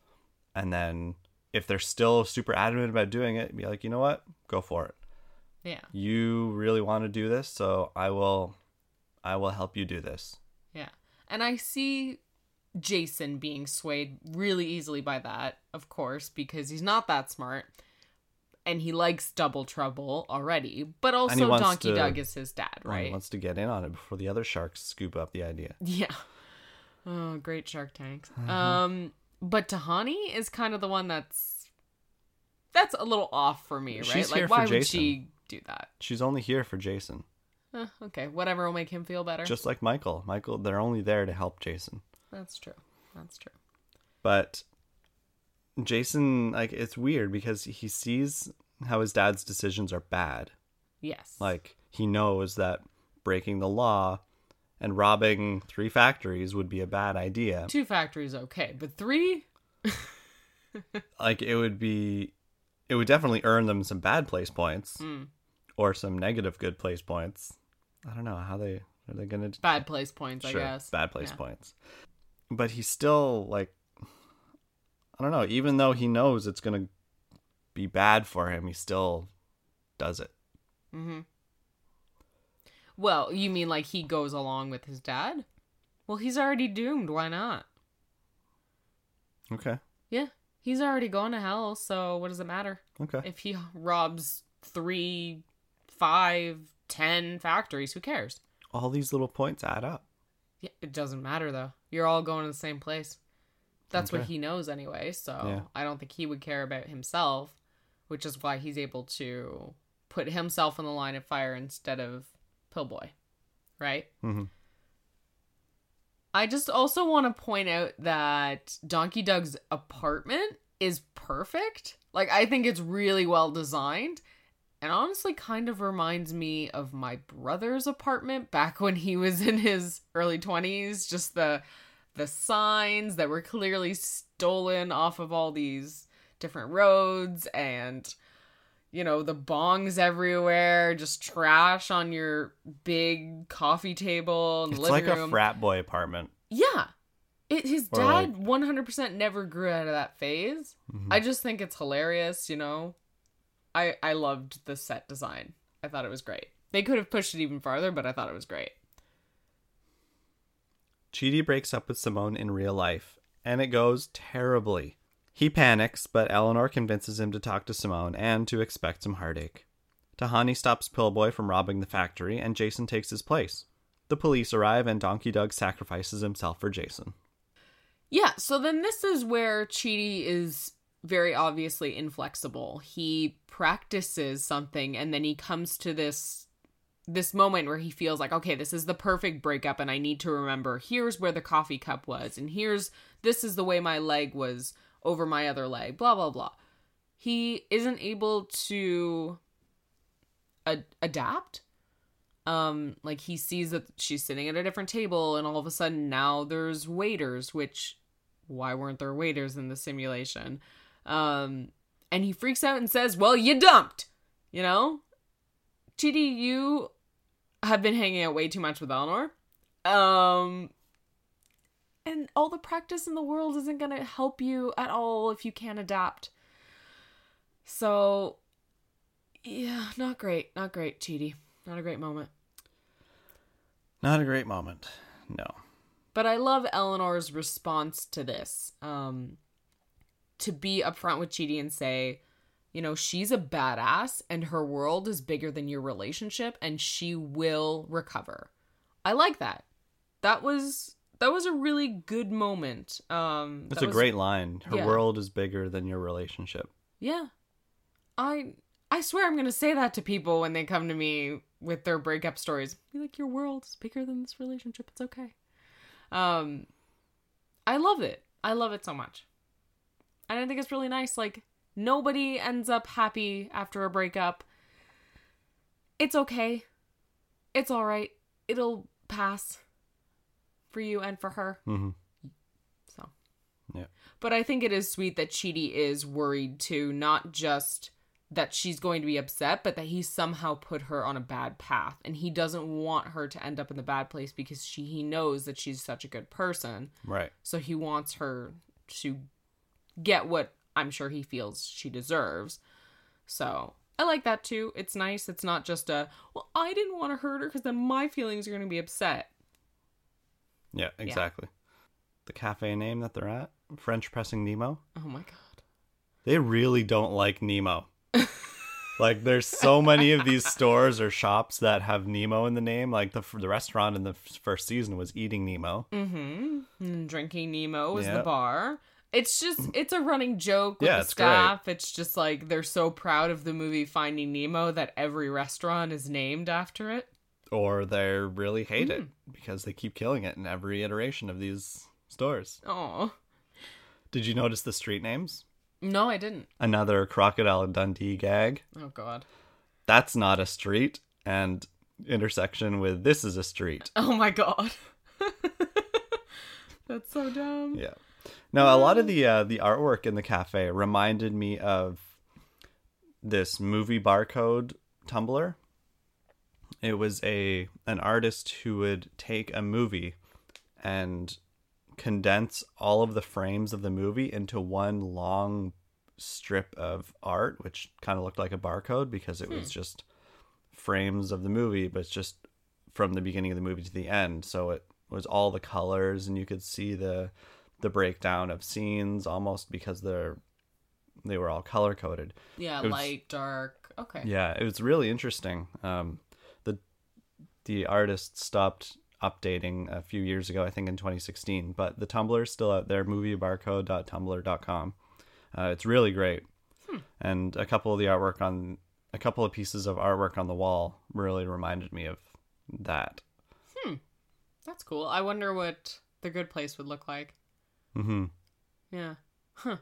And then if they're still super adamant about doing it, be like, you know what? Go for it. yeah. You really want to do this, so I will I will help you do this. Yeah. And I see Jason being swayed really easily by that, of course, because he's not that smart. And he likes double trouble already. But also Donkey to- Doug is his dad, right? he wants to get in on it before the other sharks scoop up the idea. Yeah. Oh, great Shark Tanks. Mm-hmm. Um but Tahani is kind of the one that's that's a little off for me, right? She's like why would Jason. she do that? She's only here for Jason. Eh, okay, whatever will make him feel better. Just like Michael. Michael, they're only there to help Jason. That's true. That's true. But Jason, like, it's weird because he sees how his dad's decisions are bad. Yes. Like, he knows that breaking the law and robbing three factories would be a bad idea. two factories okay, but three? Like, it would be, it would definitely earn them some bad place points Mm. or some negative good place points. I don't know how they are they gonna Bad place points, sure, I guess. bad place Yeah. points. But he's still like, I don't know. Even though he knows it's gonna be bad for him, he still does it. Mm-hmm. Well, you mean like he goes along with his dad? Well, he's already doomed. Why not? Okay. Yeah, he's already going to hell. So what does it matter Okay. if he robs three, five, ten factories? Who cares? All these little points add up. Yeah, it doesn't matter though. You're all going to the same place. That's what he knows anyway. So Yeah. I don't think he would care about himself, which is why he's able to put himself in the line of fire instead of Pillboy, right? Mhm. I just also want to point out that Donkey Doug's apartment is perfect. Like I think it's really well designed. And honestly kind of reminds me of my brother's apartment back when he was in his early 20s, just the the signs that were clearly stolen off of all these different roads and you know the bongs everywhere just trash on your big coffee table in the It's like room a frat boy apartment. yeah. It, his Or dad 100% never grew out of that phase. Mhm. I just think it's hilarious, you know. I I loved the set design. I thought it was great. They could have pushed it even farther, but I thought it was great. Chidi breaks up with Simone in real life, and it goes terribly. He panics, but Eleanor convinces him to talk to Simone and to expect some heartache. Tahani stops Pillboy from robbing the factory, and Jason takes his place. The police arrive, and Donkey Doug sacrifices himself for Jason. Yeah, so then this is where Chidi is very obviously inflexible. He practices something and then he comes to this this moment where he feels like, okay, this is the perfect breakup and I need to remember here's where the coffee cup was and here's this is the way my leg was over my other leg, blah blah blah. He isn't able to ad- adapt. Um like he sees that she's sitting at a different table and all of a sudden now there's waiters which why weren't there waiters in the simulation? Um and he freaks out and says well you dumped you know? Chidi, you have been hanging out way too much with Eleanor. Um and all the practice in the world isn't going to help you at all if you can't adapt. So yeah, not great. Not great, Chidi. Not a great moment. Not a great moment. No. But I love Eleanor's response to this. Um, to be upfront with Chidi and say, you know, she's a badass and her world is bigger than your relationship and she will recover. I like that. That was that was a really good moment. Um It's that a was- great line. Her yeah. world is bigger than your relationship. Yeah. I I swear I'm gonna say that to people when they come to me with their breakup stories. Be like, your world is bigger than this relationship. It's okay. Um I love it. I love it so much. And I think it's really nice. Like nobody ends up happy after a breakup. It's okay. It's all right. It'll pass for you and for her. hmm So, Yeah. but I think it is sweet that Chidi is worried too, not just that she's going to be upset, but that he somehow put her on a bad path, and he doesn't want her to end up in the bad place because she he knows that she's such a good person, Right. so he wants her to get what I'm sure he feels she deserves. So I like that too. It's nice. It's not just a well, I didn't want to hurt her because then my feelings are going to be upset. Yeah, exactly. The cafe name that they're at, French Pressing Nemo. Oh my god. They really don't like Nemo. like there's so many of these stores or shops that have Nemo in the name. Like the the restaurant in the first season was Eating Nemo. Mm-hmm. And drinking Nemo is the bar. It's just mm. it's a running joke with Yeah, the it's great. staff. It's just like they're so proud of the movie Finding Nemo that every restaurant is named after it. Or they really hate it mm. because they keep killing it in every iteration of these stores. Oh. Did you notice the street names? No, I didn't. Another Crocodile Dundee gag. Oh god. That's not a street. And intersection with this is a street. Oh my god. That's so dumb. Yeah. Now a lot of the uh, the artwork in the cafe reminded me of this movie barcode Tumblr. It was a an artist who would take a movie and condense all of the frames of the movie into one long strip of art, which kind of looked like a barcode because it was just frames of the movie, but it's just from the beginning of the movie to the end. So it was all the colors, and you could see the the breakdown of scenes almost because they're they were all color coded. Yeah, was- light, dark. Okay. Yeah, it was really interesting. Um, the the artist stopped updating a few years ago, I think in 2016, but the Tumblr is still out there, moviebarcode.tumblr.com. Uh, it's really great, and a couple of the artwork on a couple of pieces of artwork on the wall really reminded me of that. Hmm, That's cool. I wonder what the good place would look like. Hmm Yeah. Huh.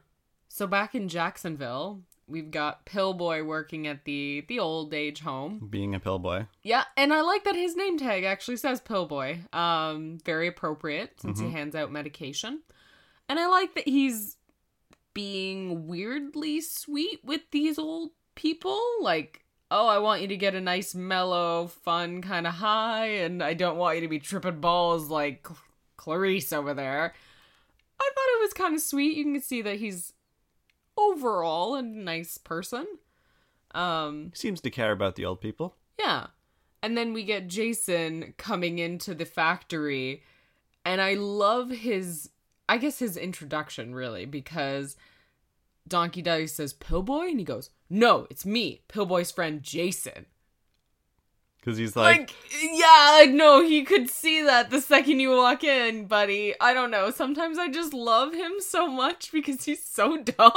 So back in Jacksonville, we've got Pillboy working at the the old age home. Being a pillboy. Yeah, and I like that his name tag actually says Pillboy. Um, very appropriate since he hands out medication. And I like that he's being weirdly sweet with these old people. Like, oh, I want you to get a nice, mellow, fun kind of high, and I don't want you to be tripping balls like Clarice over there. I thought it was kind of sweet. You can see that he's overall a nice person. Um, seems to care about the old people. yeah. And then we get Jason coming into the factory. And I love his, I guess his introduction really, because Donkey Daddy says, Pillboy? And he goes, No, it's me, Pillboy's friend Jason. Because he's like, Like, yeah, I know he could see that the second you walk in, buddy. I don't know. Sometimes I just love him so much because he's so dumb.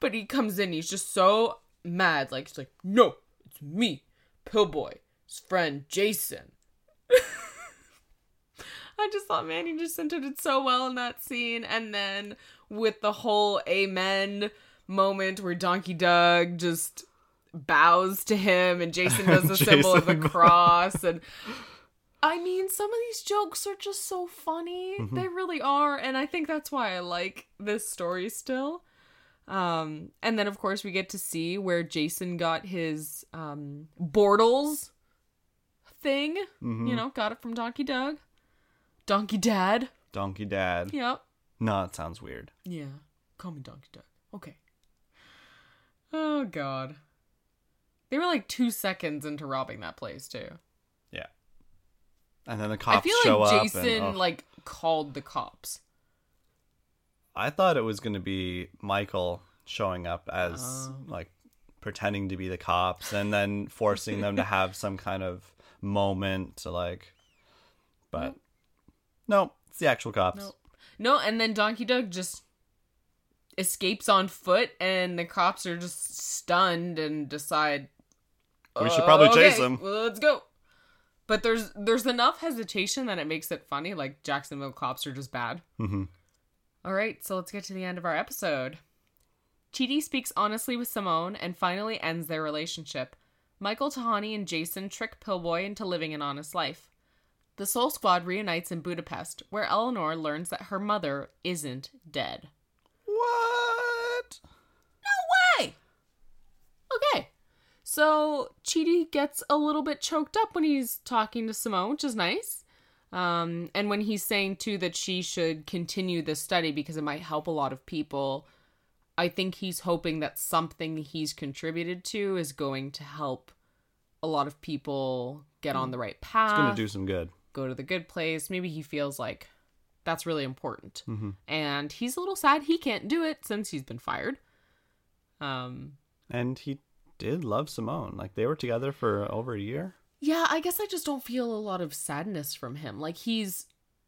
But he comes in, he's just so mad. Like, he's like, no, it's me, Pillboy, his friend Jason. I just thought, man, he just entered it so well in that scene. And then with the whole amen moment where Donkey Doug just bows to him and Jason does the symbol of the cross. And I mean, some of these jokes are just so funny. Mm-hmm. They really are. And I think that's why I like this story still. Um, and then of course we get to see where Jason got his um Bortles thing. Mm-hmm. You know, got it from Donkey Doug. Donkey Dad. Donkey Dad. Yep. No, it sounds weird. Yeah. Call me Donkey Doug. Okay. Oh god. They were like two seconds into robbing that place too. Yeah. And then the cops I feel show like. Jason and, oh. like called the cops. I thought it was going to be Michael showing up as Oh. like pretending to be the cops and then forcing them to have some kind of moment to like but no, it's the actual cops. Nope. No, and then Donkey Doug just escapes on foot, and the cops are just stunned and decide We should probably "Okay, chase him." Well, let's go. But there's there's enough hesitation that it makes it funny. Like Jacksonville cops are just bad. Mhm. All right, so let's get to the end of our episode. Chidi speaks honestly with Simone and finally ends their relationship. Michael Tahani and Jason trick Pillboy into living an honest life. The Soul Squad reunites in Budapest, where Eleanor learns that her mother isn't dead. What? No way! Okay. So Chidi gets a little bit choked up when he's talking to Simone, which is nice. Um, and when he's saying too that she should continue the study because it might help a lot of people, I think he's hoping that something he's contributed to is going to help a lot of people get on the right path. It's gonna do some good. go to the good place. Maybe he feels like that's really important. Mm-hmm. And he's a little sad he can't do it since he's been fired. Um, And he did love Simone. Like they were together for over a year. yeah, I guess I just don't feel a lot of sadness from him. Like he's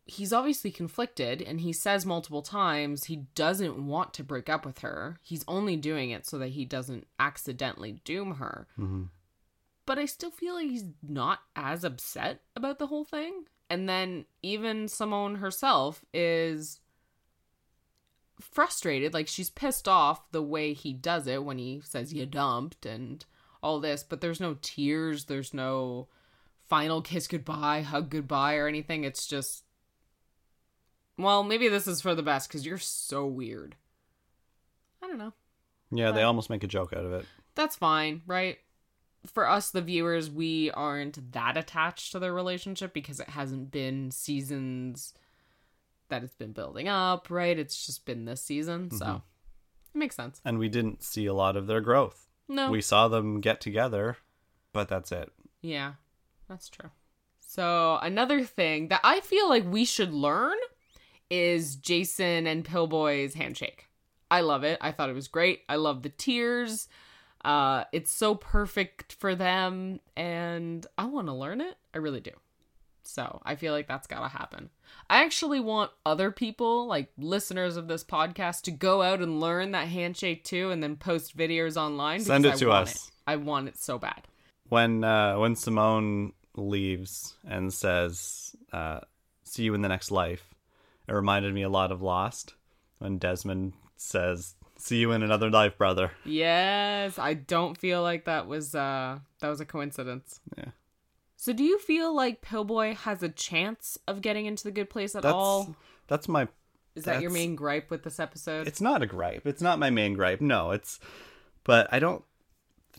he's obviously conflicted and he says multiple times he doesn't want to break up with her. He's only doing it so that he doesn't accidentally doom her. Mm-hmm. but I still feel like he's not as upset about the whole thing. And then even Simone herself is frustrated, like she's pissed off the way he does it when he says you dumped and all this, but there's no tears, there's no final kiss goodbye, hug goodbye or anything. It's just well, maybe this is for the best cuz you're so weird. I don't know. Yeah, they almost make a joke out of it. That's fine, right? For us, the viewers, we aren't that attached to their relationship because it hasn't been seasons that it's been building up, right? It's just been this season. So Mhm. it makes sense. And we didn't see a lot of their growth. No. We saw them get together, but that's it. Yeah, that's true. So another thing that I feel like we should learn is Jason and Pillboy's handshake. I love it. I thought it was great. I love the tears. Uh, it's so perfect for them, and I want to learn it. I really do. So I feel like that's gotta happen. I actually want other people, like listeners of this podcast, to go out and learn that handshake too, and then post videos online. Send it I to us. It. I want it so bad. When uh, when Simone leaves and says, uh, "See you in the next life," it reminded me a lot of Lost when Desmond says, "See you in another life, brother." Yes, I don't feel like that was uh that was a coincidence. Yeah. So do you feel like Pillboy has a chance of getting into the good place at That's all? that's my Is that your main gripe with this episode? it's not a gripe. It's not my main gripe. No, it's but I don't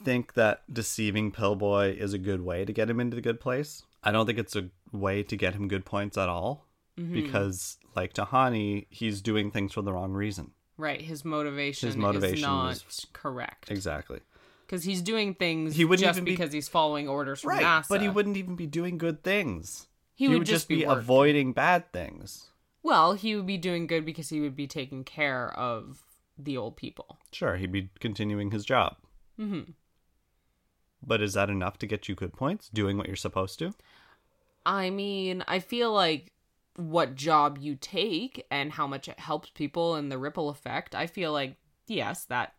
think that deceiving Pillboy is a good way to get him into the good place. I don't think it's a way to get him good points at all Mm-hmm. because like Tahani, he's doing things for the wrong reason. right, his motivation, His motivation is not was- correct. Exactly. Because he's doing things He wouldn't just even be- because he's following orders from Right, NASA. but he wouldn't even be doing good things. He would just be avoiding bad things. Well, he would be doing good because he would be taking care of the old people. Sure, he'd be continuing his job. hmm But is that enough to get you good points? Doing what you're supposed to? I mean, I feel like what job you take and how much it helps people and the ripple effect. I feel like yes, that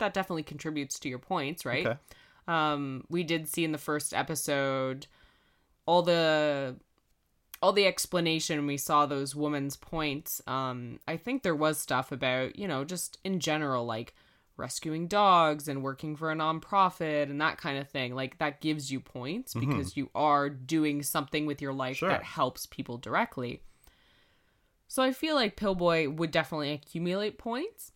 that definitely contributes to your points, right? Okay. Um we did see in the first episode all the all the explanation we saw those women's points. Um I think there was stuff about, you know, just in general like rescuing dogs and working for a nonprofit and that kind of thing. Like that gives you points because you are doing something with your life Sure. that helps people directly. So I feel like Pillboy would definitely accumulate points.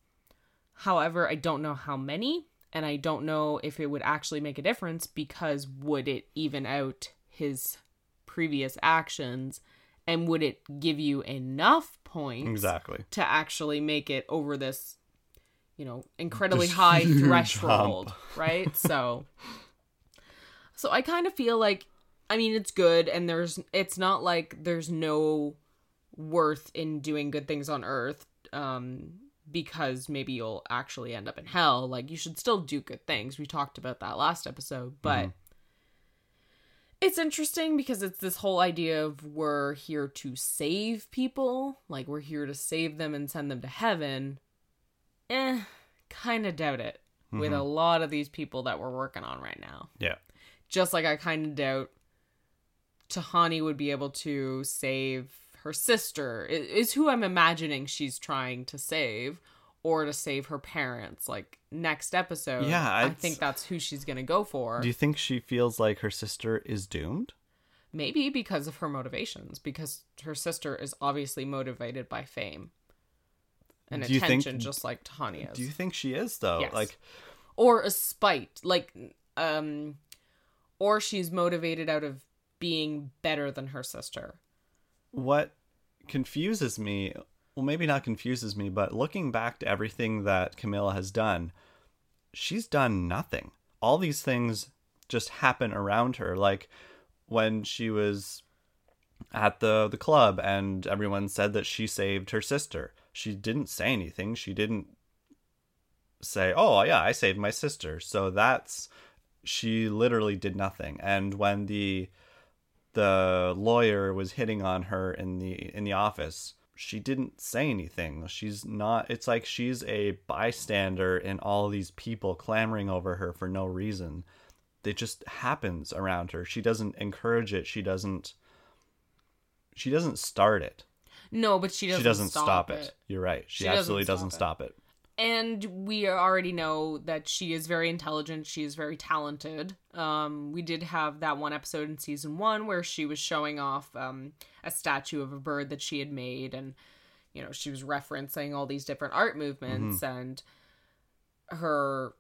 However, I don't know how many and I don't know if it would actually make a difference because would it even out his previous actions and would it give you enough points Exactly. to actually make it over this you know incredibly This high threshold hump. right so so i kind of feel like i mean it's good and there's it's not like there's no worth in doing good things on earth um because maybe you'll actually end up in hell like you should still do good things we talked about that last episode but it's interesting because it's this whole idea of we're here to save people, like we're here to save them and send them to heaven. Eh, kind of doubt it with a lot of these people that we're working on right now. Yeah. Just like I kind of doubt Tahani would be able to save her sister, is who I'm imagining she's trying to save, or to save her parents. Like next episode, Yeah, I think that's who she's gonna go for. Do you think she feels like her sister is doomed? Maybe because of her motivations, because her sister is obviously motivated by fame and Do you think- attention, just like Tahani is. Do you think she is though? Yes. Like or a spite, like, um, or she's motivated out of being better than her sister. What confuses me well maybe not confuses me but looking back to everything that Kamilah has done she's done nothing. All these things just happen around her. Like when she was at the the club and everyone said that she saved her sister. She didn't say anything. She didn't say oh yeah i saved my sister. So that's she literally did nothing. And when the the lawyer was hitting on her in the in the office. She didn't say anything. She's not it's like she's a bystander in all these people clamoring over her for no reason. It just happens around her. She doesn't encourage it. She doesn't she doesn't start it. No, but she doesn't. she doesn't stop, stop, it. you're right. She, She doesn't absolutely stop doesn't it. stop it and we already know that she is very intelligent. She is very talented. Um we did have that one episode in season one where she was showing off um a statue of a bird that she had made and you know she was referencing all these different art movements and her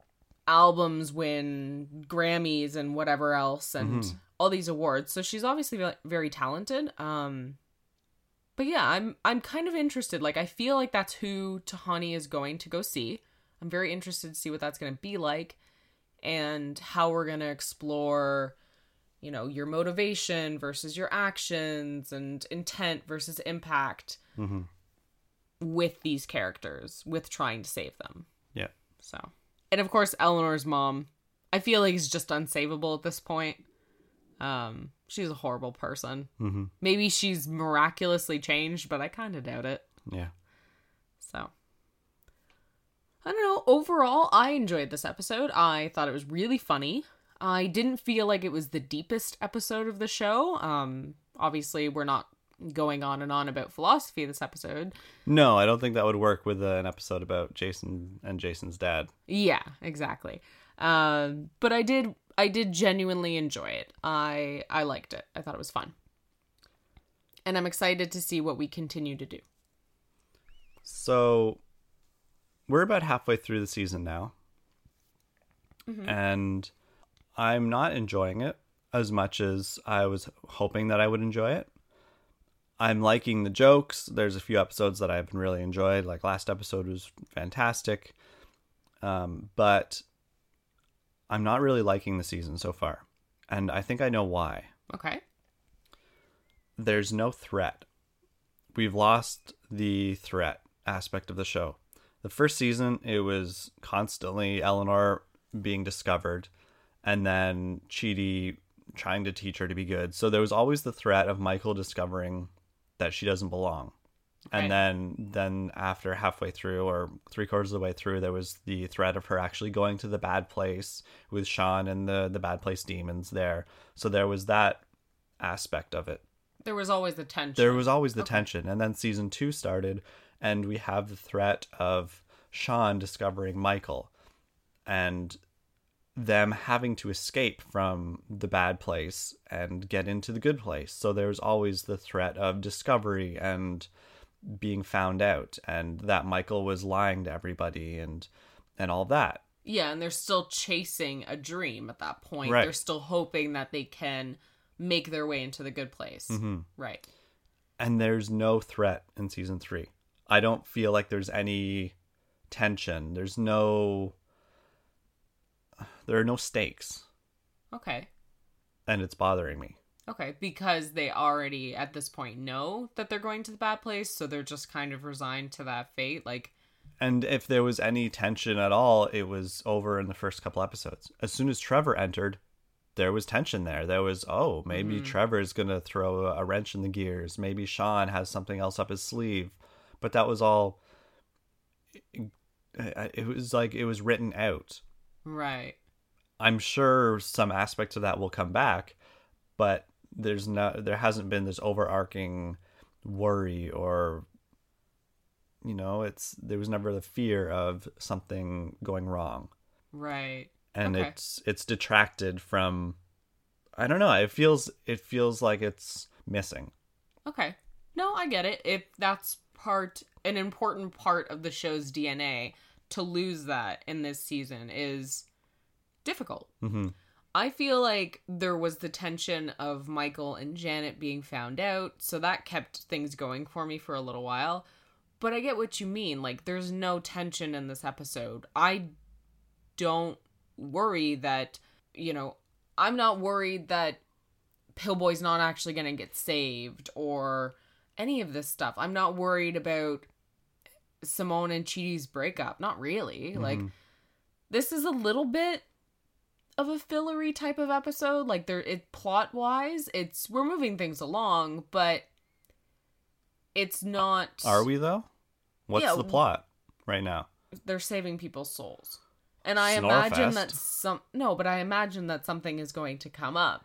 albums win grammys and whatever else and all these awards. So she's obviously very talented. Um but yeah, I'm I'm kind of interested. Like I feel like that's who Tahani is going to go see. I'm very interested to see what that's going to be like and how we're going to explore you know, your motivation versus your actions and intent versus impact hmm with these characters with trying to save them. yeah So, and of course Eleanor's mom, I feel like is just unsavable at this point. Um she's a horrible person. hmm Maybe she's miraculously changed, but I kind of doubt it. yeah So, I don't know. Overall, I enjoyed this episode. I thought it was really funny. I didn't feel like it was the deepest episode of the show. Um, obviously, we're not going on and on about philosophy this episode. no i don't think that would work with an episode about jason and jason's dad Yeah, exactly. Um, but I did I did genuinely enjoy it. I I liked it. I thought it was fun. And I'm excited to see what we continue to do. So we're about halfway through the season now. And I'm not enjoying it as much as I was hoping that I would enjoy it. I'm liking the jokes. There's a few episodes that I've really enjoyed. Like last episode was fantastic. Um, but I'm not really liking the season so far. And I think I know why Okay. there's no threat. We've lost the threat aspect of the show. The first season, it was constantly Eleanor being discovered and then Chidi trying to teach her to be good. So there was always the threat of Michael discovering that she doesn't belong. Right. And then then after halfway through or three quarters of the way through, there was the threat of her actually going to the bad place with Sean and the the bad place demons there. So there was that aspect of it. There was always the tension. There was always the tension. And then season two started, and we have the threat of Sean discovering Michael and them having to escape from the bad place and get into the good place. So there's always the threat of discovery and being found out and that Michael was lying to everybody and and all that. Yeah, and they're still chasing a dream at that point. Right. They're still hoping that they can make their way into the good place. Mm-hmm. Right. and there's no threat in season three. I don't feel like there's any tension. There's no. There are no stakes, Okay. and it's bothering me. Okay, because they already at this point know that they're going to the bad place, so they're just kind of resigned to that fate. Like, And if there was any tension at all, it was over in the first couple episodes. As soon as Trevor entered, there was tension there. There was, oh, maybe mm-hmm. Trevor is going to throw a wrench in the gears. Maybe Sean has something else up his sleeve. But that was all. It was like it was written out. right. I'm sure some aspects of that will come back, but there's not there hasn't been this overarching worry or you know, it's there was never the fear of something going wrong. Right. And Okay. it's it's detracted from I don't know, it feels it feels like it's missing. Okay. No, I get it. If that's part an important part of the show's DNA, to lose that in this season is difficult. hmm I feel like there was the tension of Michael and Janet being found out, so that kept things going for me for a little while. But I get what you mean. Like, there's no tension in this episode. I don't worry that, you know, I'm not worried that Pillboy's not actually going to get saved or any of this stuff. I'm not worried about Simone and Chidi's breakup. Not really. Like, Mhm. this is a little bit of a fillery type of episode like there it plot wise it's we're moving things along but it's not Are we though? What's Yeah, the plot right now? they're saving people's souls and i Snorefest. imagine that some no but i imagine that something is going to come up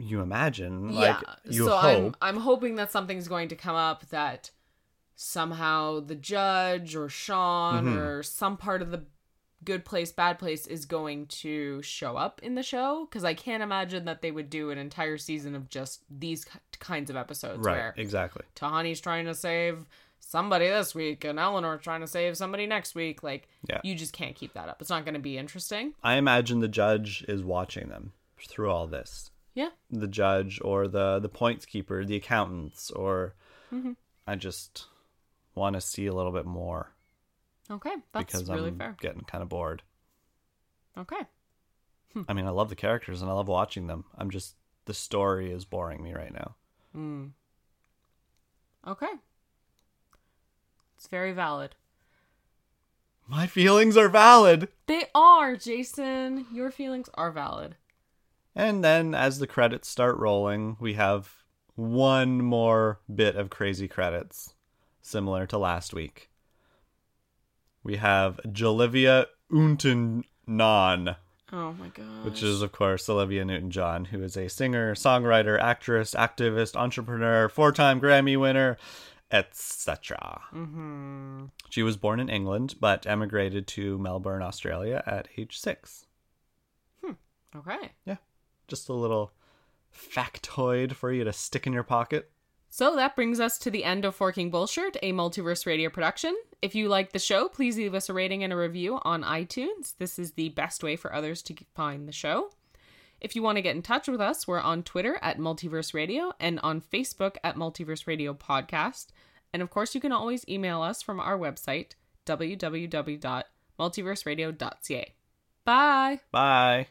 You imagine, like yeah you so hope. i'm i'm hoping that something's going to come up that somehow the judge or sean Mhm. or some part of the good place bad place is going to show up in the show because i can't imagine that they would do an entire season of just these kinds of episodes Right, where exactly. tahani's trying to save somebody this week and eleanor's trying to save somebody next week like Yeah. you just can't keep that up it's not going to be interesting I imagine the judge is watching them through all this. yeah The judge or the the points keeper, the accountants, or Mhm. I just want to see a little bit more okay that's because really I'm fair getting kind of bored. okay I mean, I love the characters and I love watching them. I'm just the story is boring me right now. Mm. Okay. It's very valid. My feelings are valid. They are, Jason. Your feelings are valid. And then as the credits start rolling, we have one more bit of crazy credits, similar to last week. We have Jalivia Unton-Non, Oh my god. which is, of course, Olivia Newton John, who is a singer, songwriter, actress, activist, entrepreneur, four time Grammy winner, etc. Mm-hmm. She was born in England, but emigrated to Melbourne, Australia at age six. Hmm. Okay. Yeah. Just a little factoid for you to stick in your pocket. So that brings us to the end of Forking Bullshit, a multiverse radio production. If you like the show, please leave us a rating and a review on iTunes. This is the best way for others to find the show. If you want to get in touch with us, we're on Twitter at Multiverse Radio and on Facebook at Multiverse Radio Podcast. And of course, you can always email us from our website, www.multiverseradio.ca. Bye! Bye.